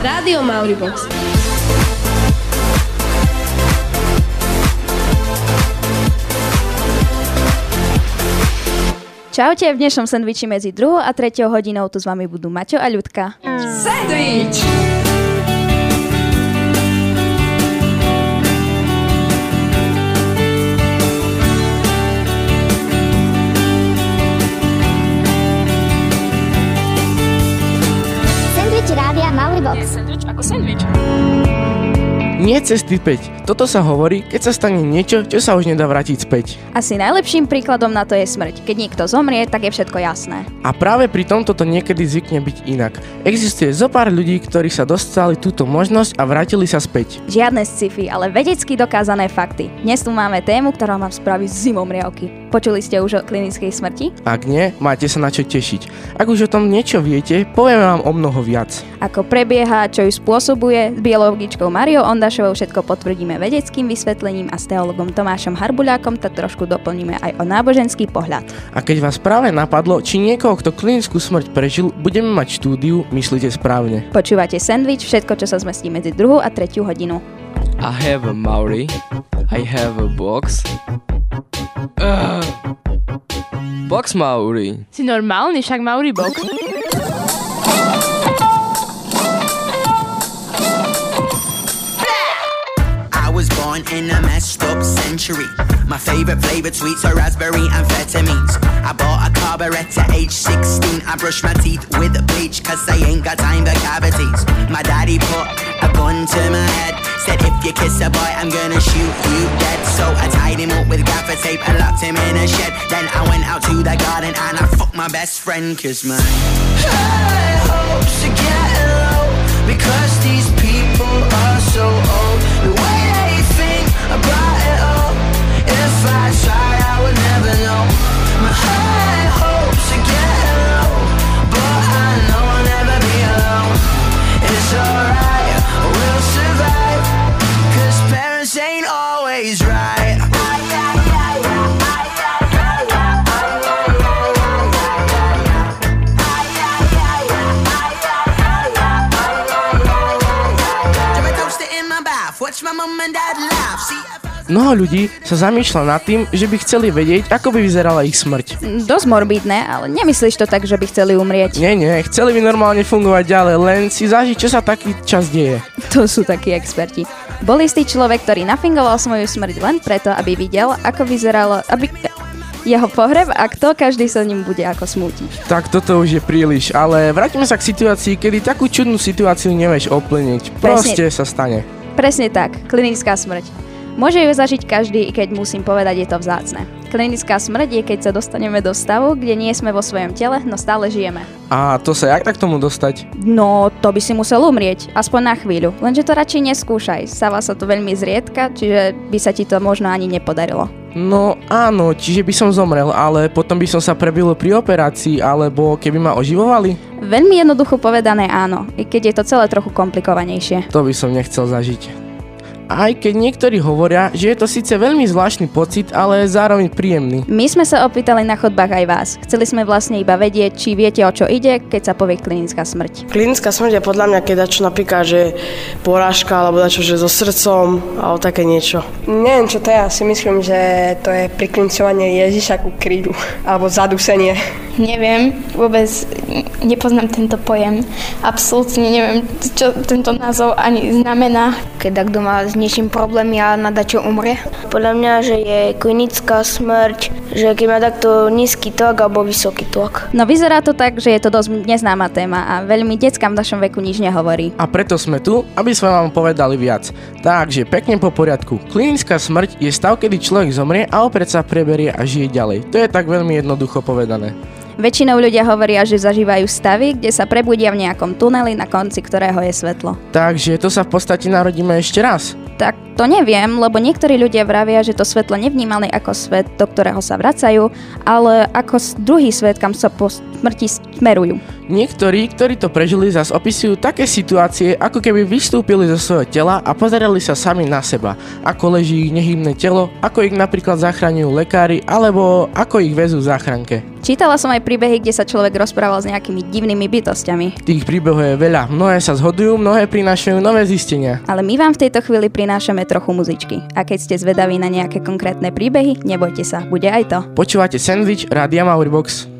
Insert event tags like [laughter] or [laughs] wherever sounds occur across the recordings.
Rádio Mauribox. Čaute, v dnešnom sendviči medzi 2. a 3. hodinou tu s vami budú Maťo a Ľudka. Sandwich! Rádia Mauribox. Sandwich ako sandwich. Nie cesty späť. Toto sa hovorí, keď sa stane niečo, čo sa už nedá vrátiť späť. Asi najlepším príkladom na to je smrť. Keď niekto zomrie, tak je všetko jasné. A práve pri tomto to niekedy zvykne byť inak. Existuje zo pár ľudí, ktorí sa dostali túto možnosť a vrátili sa späť. Žiadne sci-fi, ale vedecky dokázané fakty. Dnes tu máme tému, ktorá vám spraví zimom riavky. Počuli ste už o klinickej smrti? Ak nie, máte sa na čo tešiť. Ak už o tom niečo viete, povieme vám o mnoho viac. Ako prebieha, čo ju spôsobuje, s biologičkou Mariou Ondašovou všetko potvrdíme vedeckým vysvetlením a s teologom Tomášom Harbuľákom to trošku doplníme aj o náboženský pohľad. A keď vás práve napadlo, či niekoho, kto klinickú smrť prežil, budeme mať štúdiu, myslíte správne. Počúvate sandwich, všetko, čo sa zmestí medzi druhú a tretiu hodinu. I have a Maori. I have a box. Ugh. Box Maori. Si normálny, však Mauri box. Century. My favorite flavored sweets are raspberry and amphetamines. I bought a carburetor age 16. I brush my teeth with bleach cause I ain't got time for cavities. My daddy put a gun to my head. Said if you kiss a boy, I'm gonna shoot you dead. So I tied him up with gaffer tape and locked him in a shed. Then I went out to the garden and I fucked my best friend cause my high hopes are getting low because these people are so old. Mnoho ľudí sa zamýšľa nad tým, že by chceli vedieť, ako by vyzerala ich smrť. Dosť morbidné, ale nemyslíš to tak, že by chceli umrieť. Nie, nie, chceli by normálne fungovať ďalej, len si zažiť, čo sa taký čas deje. [laughs] To sú takí experti. Bol istý človek, ktorý nafingoval svoju smrť len preto, aby videl, ako vyzeralo, aby jeho pohreb a kto každý sa ním bude ako smútiť. Tak toto už je príliš, ale vráťme sa k situácii, kedy takú čudnú situáciu nevieš oplniť. Proste sa stane. Presne tak, klinická smrť. Môže ju zažiť každý, i keď musím povedať, je to vzácne. Klinická smrť je, keď sa dostaneme do stavu, kde nie sme vo svojom tele, no stále žijeme. A to sa jak tak tomu dostať? No, to by si musel umrieť, aspoň na chvíľu. Lenže to radšej neskúšaj, stáva sa to veľmi zriedka, čiže by sa ti to možno ani nepodarilo. No áno, čiže by som zomrel, ale potom by som sa prebil pri operácii, alebo keby ma oživovali? Veľmi jednoducho povedané áno, i keď je to celé trochu komplikovanejšie. To by som nechcel zažiť. Aj keď niektorí hovoria, že je to síce veľmi zvláštny pocit, ale zároveň príjemný. My sme sa opýtali na chodbách aj vás. Chceli sme vlastne iba vedieť, či viete o čo ide, keď sa povie klinická smrť. Klinická smrť je podľa mňa, keď dačo napríklad, že porážka alebo dačo, že so srdcom alebo také niečo. Neviem, čo to je, ja si myslím, že to je priklincovanie Ježiša ku krídu, alebo zadusenie. Neviem, vôbec nepoznám tento pojem. Absolútne neviem, čo tento názov ani znamená. keď kto má s niečím problémy a na čo umrie. Podľa mňa, že je klinická smrť, že keď má takto nízky tlak alebo vysoký tlak. No vyzerá to tak, že je to dosť neznáma téma a veľmi deckám v našom veku nič nehovorí. A preto sme tu, aby sme vám povedali viac. Takže pekne po poriadku. Klinická smrť je stav, kedy človek zomrie a opäť sa preberie a žije ďalej. To je tak veľmi jednoducho povedané. Väčšinou ľudia hovoria, že zažívajú stavy, kde sa prebudia v nejakom tuneli, na konci ktorého je svetlo. Takže to sa v podstate narodíme ešte raz. Tak to neviem, lebo niektorí ľudia vravia, že to svetlo nevnímali ako svet, do ktorého sa vracajú, ale ako druhý svet, kam sa po smrti smerujú. Niektorí, ktorí to prežili, zas opisujú také situácie, ako keby vystúpili zo svojho tela a pozerali sa sami na seba, ako leží ich nehybné telo, ako ich napríklad zachraňujú lekári, alebo ako ich vezú v záchranke. Čítala som aj príbehy, kde sa človek rozprával s nejakými divnými bytostiami. Tých príbehov je veľa, mnohé sa zhodujú, mnohé prinášajú nové zistenia. Ale my vám v tejto chvíli prinášame trochu muzičky. A keď ste zvedaví na nejaké konkrétne príbehy, nebojte sa, bude aj to. Počúvate Sandwich Rádia Mauribox.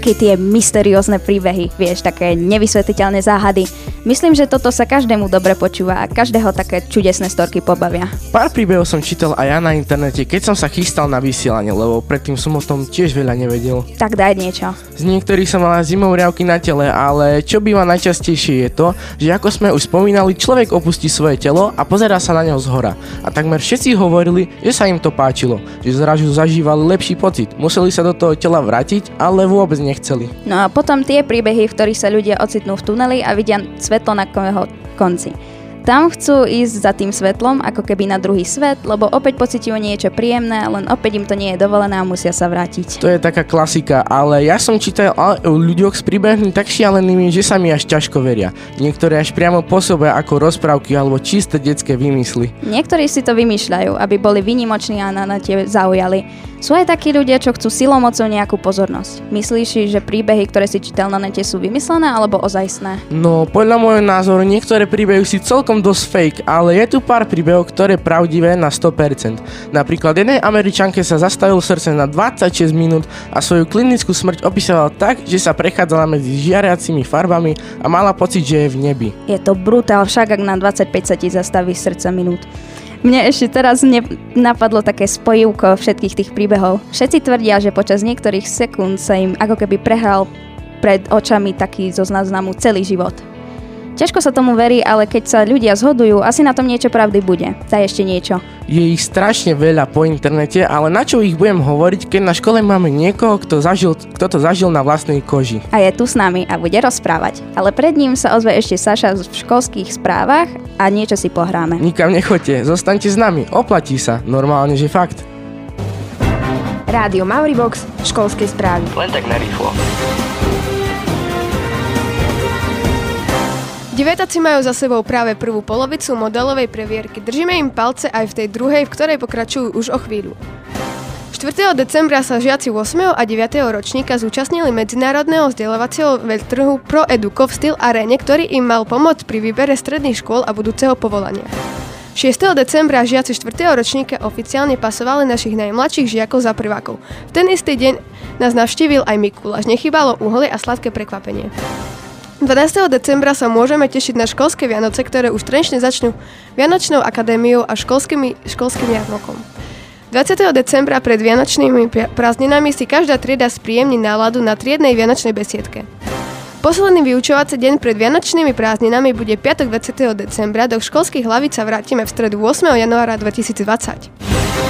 Také tie mysteriózne príbehy, vieš, také nevysvetliteľné záhady. Myslím, že toto sa každému dobre počúva a každého také čudesné storky pobavia. Pár príbehov som čítal aj ja na internete, keď som sa chystal na vysielanie, lebo predtým som o tom tiež veľa nevedel. Tak daj niečo. Z niektorých som mala zimou riavky na tele, ale čo býva najčastejšie je to, že ako sme už spomínali, človek opustí svoje telo a pozerá sa na neho zhora. A takmer všetci hovorili, že sa im to páčilo, že zrazu zažívali lepší pocit, museli sa do toho tela vrátiť, ale vôbec nechceli. No a potom tie príbehy, v ktorých sa ľudia ocitnú v tuneli a vidia svetlo na konci. Tam chcú ísť za tým svetlom, ako keby na druhý svet, lebo opäť pociťujú niečo príjemné, len opäť im to nie je dovolené a musia sa vrátiť. To je taká klasika, ale ja som čítal o ľuďoch s príbehmi tak šialenými, že sa mi až ťažko veria. Niektoré až priamo pôsobia ako rozprávky alebo čisté detské vymysly. Niektorí si to vymýšľajú, aby boli vynimoční a na, na tie zaujali. Sú aj takí ľudia, čo chcú silou mocou nejakú pozornosť. Myslíš si, že príbehy, ktoré si čítal na nete sú vymyslené alebo ozajstné? No, podľa môjho názoru niektoré príbehy si celkom dosť fake, ale je tu pár príbehov, ktoré pravdivé na 100%. Napríklad jednej Američanke sa zastavil srdce na 26 minút a svoju klinickú smrť opísala tak, že sa prechádzala medzi žiariacimi farbami a mala pocit, že je v nebi. Je to brutál, však ak na 25 sa ti zastaví srdce minút. Mne ešte teraz napadlo také spojivko všetkých tých príbehov. Všetci tvrdia, že počas niektorých sekúnd sa im ako keby prehral pred očami taký zo znaznamu celý život. Ťažko sa tomu verí, ale keď sa ľudia zhodujú, asi na tom niečo pravdy bude. Daj ešte niečo. Je ich strašne veľa po internete, ale na čo ich budem hovoriť, keď na škole máme niekoho, kto, zažil, kto to zažil na vlastnej koži. A je tu s nami a bude rozprávať. Ale pred ním sa ozve ešte Saša v školských správach a niečo si pohráme. Nikam nechoďte, zostaňte s nami, oplatí sa, normálne, že fakt. Rádio Mauribox, školskej správy. Len tak narýchlo. Deviatáci majú za sebou práve prvú polovicu modelovej previerky. Držíme im palce aj v tej druhej, v ktorej pokračujú už o chvíľu. 4. decembra sa žiaci 8. a 9. ročníka zúčastnili medzinárodného vzdelávacieho veľtrhu Pro Educo v Styl Arene, ktorý im mal pomôcť pri výbere stredných škôl a budúceho povolania. 6. decembra žiaci 4. ročníka oficiálne pasovali našich najmladších žiakov za prvákov. V ten istý deň nás navštívil aj Mikuláš. Nechybalo uhlie a sladké prekvapenie. 12. decembra sa môžeme tešiť na školské Vianoce, ktoré už trenčne začnú Vianočnou akadémiou a školskými, školským jarmokom. 20. decembra pred Vianočnými pr- prázdninami si každá trieda spríjemní náladu na triednej Vianočnej besiedke. Posledný vyučovací deň pred Vianočnými prázdninami bude piatok 20. decembra, do školských hlavíc sa vrátime v stredu 8. januára 2020.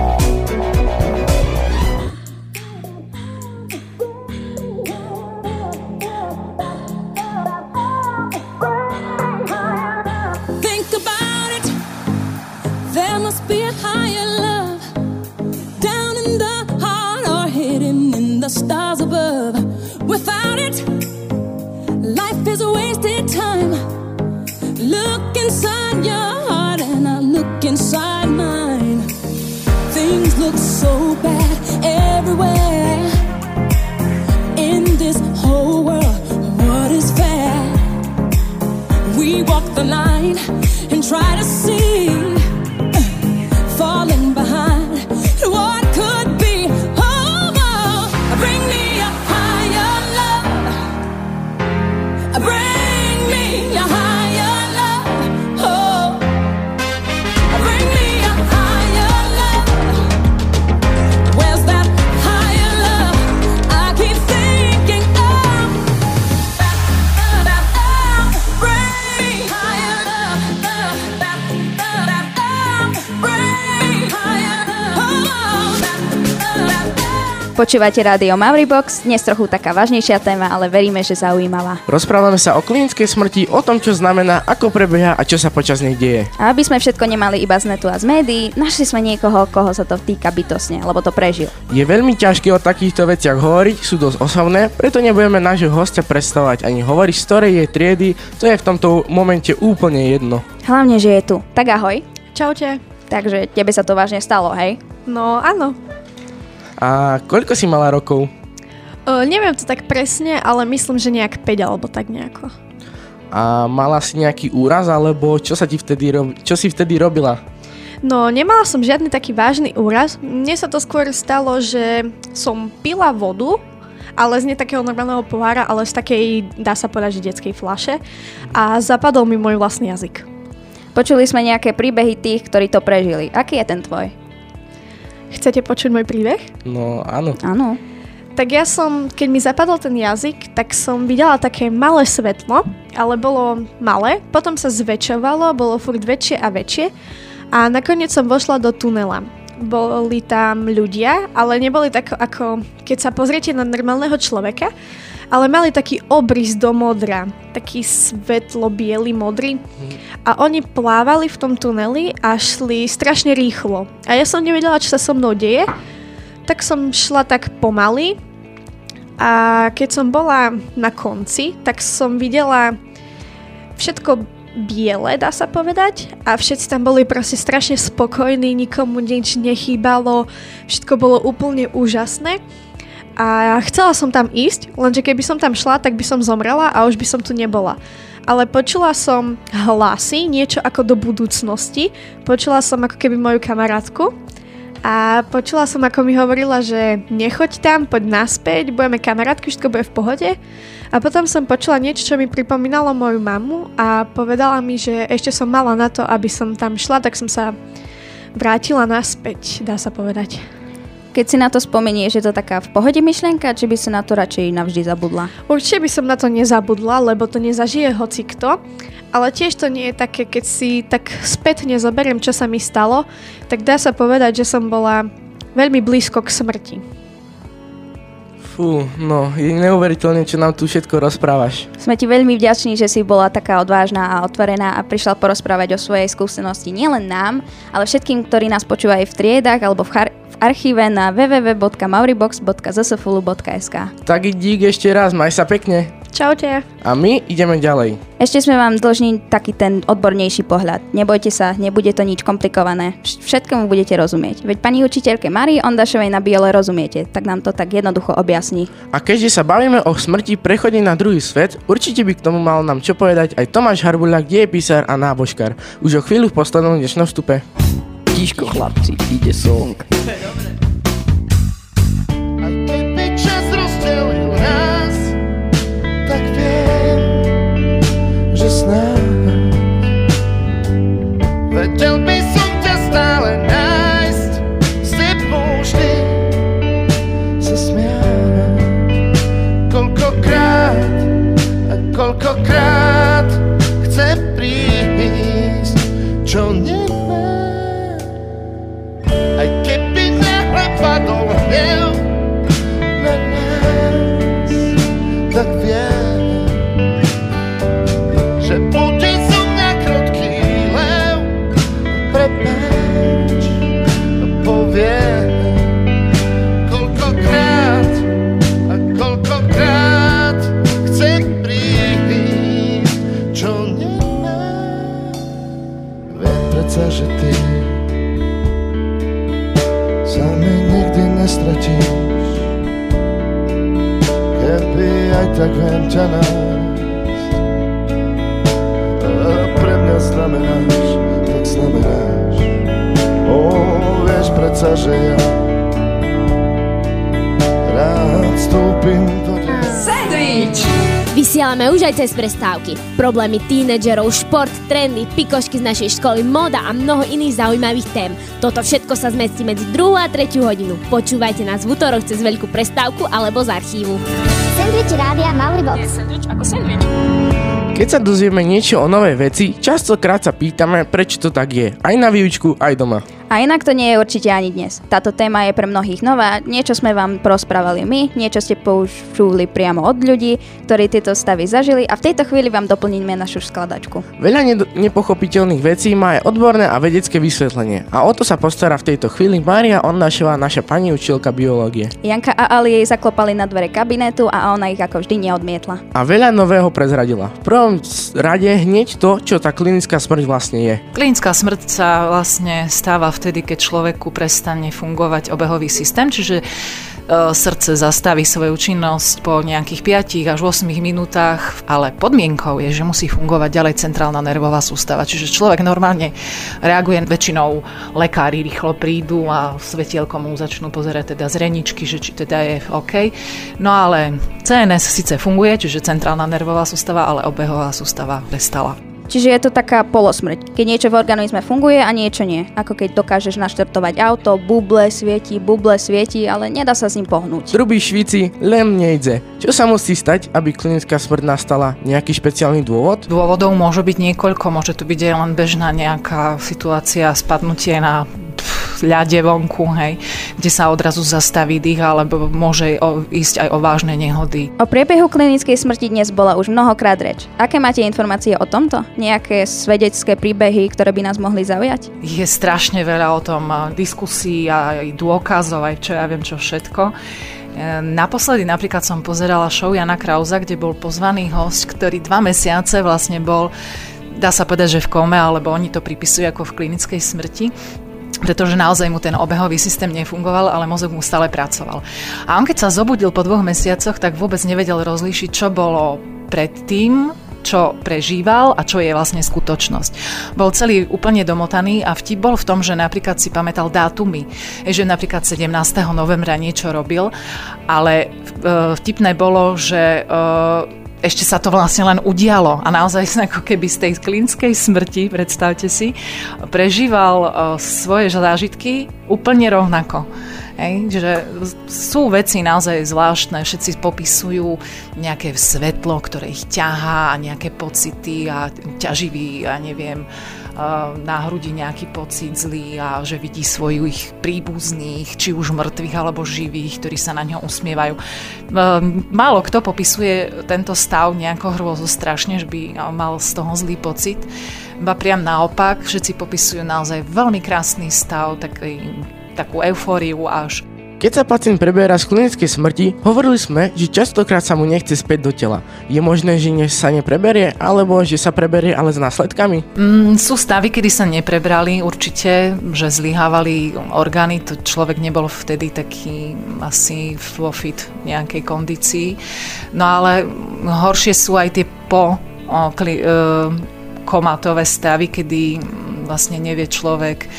Počúvate rádio Mauribox, dnes trochu taká vážnejšia téma, ale veríme, že zaujímavá. Rozprávame sa o klinickej smrti, o tom, čo znamená, ako prebieha a čo sa počas nej deje. A aby sme všetko nemali iba z netu a z médií, našli sme niekoho, koho sa to týka bytosne, lebo to prežil. Je veľmi ťažké o takýchto veciach hovoriť, sú dosť osobné, preto nebudeme nášho hostia predstavovať ani hovoriť, z ktorej je triedy, to je v tomto momente úplne jedno. Hlavne, že je tu. Tak ahoj. Čaute. Takže tebe sa to vážne stalo, hej? No áno. A koľko si mala rokov? O, neviem to tak presne, ale myslím, že nejak 5 alebo tak nejako. A mala si nejaký úraz, alebo čo, sa ti vtedy rob- čo si vtedy robila? No, nemala som žiadny taký vážny úraz. Mne sa to skôr stalo, že som pila vodu, ale z nie takého normálneho pohára, ale z takej, dá sa povedať, že detskej flaše a zapadol mi môj vlastný jazyk. Počuli sme nejaké príbehy tých, ktorí to prežili. Aký je ten tvoj? Chcete počuť môj príbeh? No áno. Áno. Tak ja som, keď mi zapadol ten jazyk, tak som videla také malé svetlo, ale bolo malé, potom sa zväčšovalo, bolo furt väčšie a väčšie a nakoniec som vošla do tunela. Boli tam ľudia, ale neboli tak ako, keď sa pozriete na normálneho človeka, ale mali taký obrys do modra, taký svetlo biely modrý a oni plávali v tom tuneli a šli strašne rýchlo. A ja som nevedela, čo sa so mnou deje, tak som šla tak pomaly. A keď som bola na konci, tak som videla všetko biele, dá sa povedať. A všetci tam boli proste strašne spokojní, nikomu nič nechýbalo, všetko bolo úplne úžasné. A chcela som tam ísť, lenže keby som tam šla, tak by som zomrela a už by som tu nebola. Ale počula som hlasy, niečo ako do budúcnosti. Počula som ako keby moju kamarátku a počula som, ako mi hovorila, že nechoď tam, poď naspäť, budeme kamarátky, všetko bude v pohode. A potom som počula niečo, čo mi pripomínalo moju mamu a povedala mi, že ešte som mala na to, aby som tam šla, tak som sa vrátila naspäť, dá sa povedať. Keď si na to spomenieš, je to taká v pohode myšlienka, či by si na to radšej navždy zabudla? Určite by som na to nezabudla, lebo to nezažije hoci kto. Ale tiež to nie je také, keď si tak spätne zoberiem, čo sa mi stalo, tak dá sa povedať, že som bola veľmi blízko k smrti. Fú, no, je neuveriteľné, čo nám tu všetko rozprávaš. Sme ti veľmi vďační, že si bola taká odvážna a otvorená a prišla porozprávať o svojej skúsenosti nielen nám, ale všetkým, ktorí nás počúvajú v triedách alebo v, char- v archíve na www.mauribox.zsfulu.sk Tak dík ešte raz, maj sa pekne. Čaute. A my ideme ďalej. Ešte sme vám dlžní taký ten odbornejší pohľad. Nebojte sa, nebude to nič komplikované. Vš- Všetkému budete rozumieť. Veď pani učiteľke Marii Ondašovej na biele rozumiete, tak nám to tak jednoducho objasní. A keďže sa bavíme o smrti prechode na druhý svet, určite by k tomu mal nám čo povedať aj Tomáš Harbuľák, dejepísar a nábožkar. Už o chvíľu v poslednom dnešnom vstupe. Tiško chlapci, ide song. [laughs] Keby tylko. Ja rád vstúpim do Sandwich! Vysielame už aj cez prestávky. Problémy tínedžerov, šport, trendy, pikošky z našej školy, moda a mnoho iných zaujímavých tém. Toto všetko sa zmestí medzi 2 a 3 hodinu. Počúvajte nás v útorok cez veľkú prestávku alebo z archívu. Sandwich rádia Mauribox. Sandwich ako sandwich. Keď sa dozvieme niečo o novej veci, častokrát sa pýtame, prečo to tak je. Aj na výučku, aj doma. A inak to nie je určite ani dnes. Táto téma je pre mnohých nová, niečo sme vám prosprávali my, niečo ste počuli priamo od ľudí, ktorí tieto stavy zažili a v tejto chvíli vám doplníme našu skladačku. Veľa ned- nepochopiteľných vecí má aj odborné a vedecké vysvetlenie. A o to sa postará v tejto chvíli Mária Ondašová, naša pani učiteľka biológie. Janka a Ali jej zaklopali na dvere kabinetu a ona ich ako vždy neodmietla. A veľa nového prezradila. V prvom rade hneď to, čo tá klinická smrť vlastne je. Klinická smrť sa vlastne stáva vtedy, keď človeku prestane fungovať obehový systém, čiže e, srdce zastaví svoju činnosť po nejakých 5 až 8 minútach, ale podmienkou je, že musí fungovať ďalej centrálna nervová sústava. Čiže človek normálne reaguje, väčšinou lekári rýchlo prídu a svetielko mu začnú pozerať teda zreničky, že či teda je OK. No ale CNS síce funguje, čiže centrálna nervová sústava, ale obehová sústava prestala. Čiže je to taká polosmrť, keď niečo v organizme funguje a niečo nie. Ako keď dokážeš naštartovať auto, buble svieti, buble svieti, ale nedá sa s ním pohnúť. Trubí švici, len nejde. Čo sa musí stať, aby klinická smrť nastala? Nejaký špeciálny dôvod? Dôvodov môže byť niekoľko, môže to byť aj len bežná nejaká situácia, spadnutie na ľade vonku, hej, kde sa odrazu zastaví dých, alebo môže o, ísť aj o vážne nehody. O priebehu klinickej smrti dnes bola už mnohokrát reč. Aké máte informácie o tomto? Nejaké svedecké príbehy, ktoré by nás mohli zaujať? Je strašne veľa o tom diskusí a aj dôkazov, aj čo ja viem čo všetko. E, Naposledy napríklad som pozerala show Jana Krauza, kde bol pozvaný host, ktorý dva mesiace vlastne bol, dá sa povedať, že v kome, alebo oni to pripisujú ako v klinickej smrti pretože naozaj mu ten obehový systém nefungoval, ale mozog mu stále pracoval. A on keď sa zobudil po dvoch mesiacoch, tak vôbec nevedel rozlíšiť, čo bolo predtým, čo prežíval a čo je vlastne skutočnosť. Bol celý úplne domotaný a vtip bol v tom, že napríklad si pamätal dátumy, že napríklad 17. novembra niečo robil, ale e, vtipné bolo, že e, ešte sa to vlastne len udialo a naozaj sa ako keby z tej klinickej smrti, predstavte si, prežíval uh, svoje zážitky úplne rovnako. Hej, že sú veci naozaj zvláštne, všetci popisujú nejaké svetlo, ktoré ich ťahá a nejaké pocity a ťaživý, ja neviem, na hrudi nejaký pocit zlý a že vidí svojich príbuzných, či už mŕtvych alebo živých, ktorí sa na ňo usmievajú. Málo kto popisuje tento stav nejako hrôzo strašne, že by mal z toho zlý pocit. Ba priam naopak, všetci popisujú naozaj veľmi krásny stav, taký, takú eufóriu až keď sa pacient preberá z klinickej smrti, hovorili sme, že častokrát sa mu nechce späť do tela. Je možné, že ne, sa nepreberie, alebo že sa preberie, ale s následkami? Mm, sú stavy, kedy sa neprebrali určite, že zlyhávali orgány, to človek nebol vtedy taký asi vo fit nejakej kondícii. No ale horšie sú aj tie po o, kli, e, komatové stavy, kedy vlastne nevie človek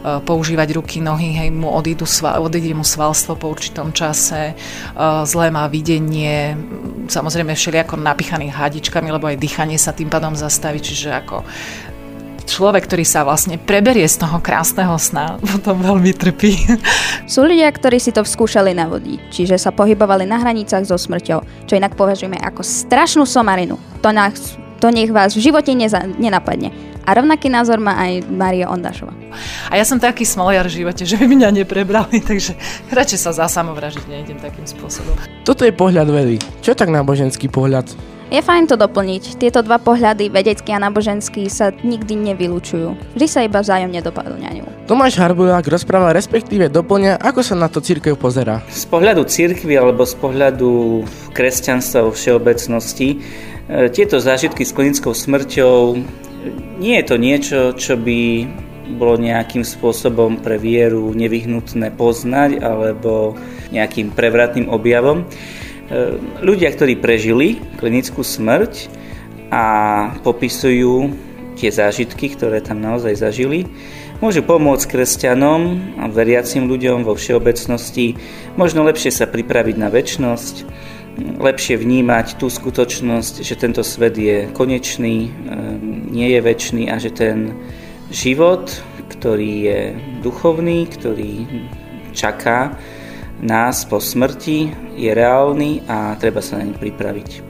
používať ruky, nohy, hej, mu odídu, odíde mu svalstvo po určitom čase, zlé má videnie, samozrejme všelijako napichaný hadičkami, lebo aj dýchanie sa tým pádom zastaví, čiže ako človek, ktorý sa vlastne preberie z toho krásneho sna, [laughs] potom veľmi trpí. Sú ľudia, ktorí si to skúšali navodiť, čiže sa pohybovali na hranicách so smrťou, čo inak považujeme ako strašnú somarinu. To, nás, to nech vás v živote neza, nenapadne. A rovnaký názor má aj Mária Ondášova. A ja som taký smoliar v živote, že by mňa neprebrali, [laughs] takže radšej sa za samovražiť nejdem takým spôsobom. Toto je pohľad vedy. Čo tak náboženský pohľad? Je fajn to doplniť. Tieto dva pohľady, vedecký a náboženský, sa nikdy nevylučujú. Vždy sa iba vzájomne doplňajú. Tomáš Harbulák rozpráva respektíve doplňa, ako sa na to církev pozerá. Z pohľadu církvy alebo z pohľadu kresťanstva vo všeobecnosti, tieto zážitky s klinickou smrťou, nie je to niečo, čo by bolo nejakým spôsobom pre vieru nevyhnutné poznať alebo nejakým prevratným objavom. E, ľudia, ktorí prežili klinickú smrť a popisujú tie zážitky, ktoré tam naozaj zažili, môžu pomôcť kresťanom a veriacim ľuďom vo všeobecnosti možno lepšie sa pripraviť na väčnosť, lepšie vnímať tú skutočnosť, že tento svet je konečný, e, nie je väčší a že ten život, ktorý je duchovný, ktorý čaká, nás po smrti je reálny a treba sa na ne pripraviť.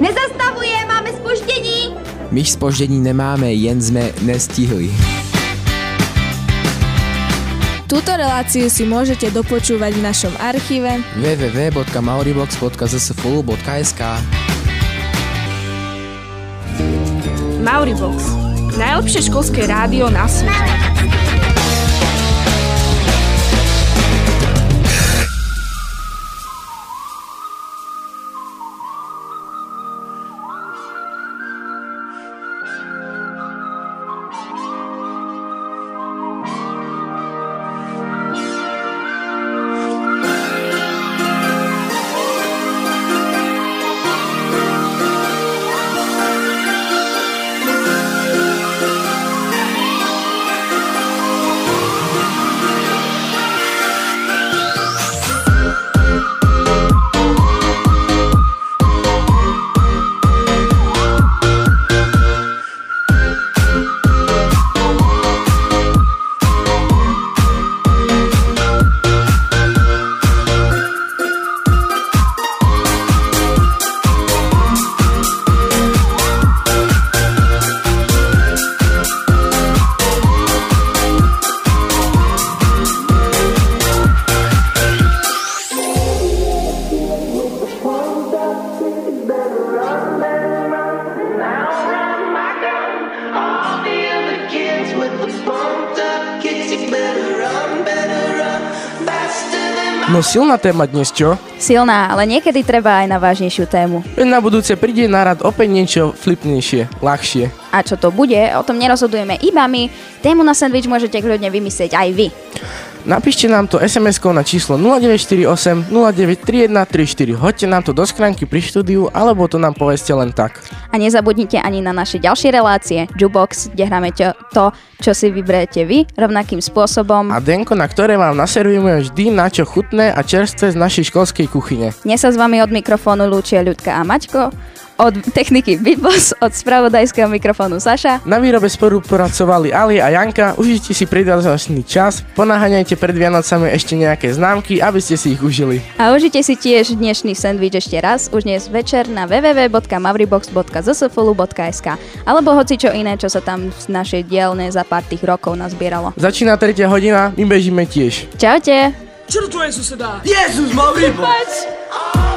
Nezastavuje, máme spoždění. My spoždění nemáme, jen jsme nestihli. Túto reláciu si môžete dopočúvať v našom archíve www.mauribox.zsfulu.sk Mauribox. Najlepšie školské rádio na svete. No silná téma dnes, čo? Silná, ale niekedy treba aj na vážnejšiu tému. Veď na budúce príde na rad opäť niečo flipnejšie, ľahšie. A čo to bude, o tom nerozhodujeme iba my. Tému na sandwich môžete kľudne vymyslieť aj vy. Napíšte nám to sms na číslo 0948 093134. Hoďte nám to do schránky pri štúdiu, alebo to nám poveste len tak. A nezabudnite ani na naše ďalšie relácie Jukebox, kde hráme to, to, čo si vyberete vy, rovnakým spôsobom. A denko, na ktoré vám naservujeme vždy na čo chutné a čerstvé z našej školskej kuchyne. Dnes sa s vami od mikrofónu lúčia Ľudka a Maťko, od techniky Bitboss, od spravodajského mikrofónu Saša. Na výrobe sporu pracovali Ali a Janka, užite si predvianočný čas, ponáhaňajte pred Vianocami ešte nejaké známky, aby ste si ich užili. A užite si tiež dnešný sendvič ešte raz, už dnes večer na www.mavribox.zsfulu.sk alebo hoci čo iné, čo sa tam z našej dielne za pár tých rokov nazbieralo. Začína 3. hodina, my bežíme tiež. Čaute! Čo to tvoje suseda? Jezus, Mavribox! Rádio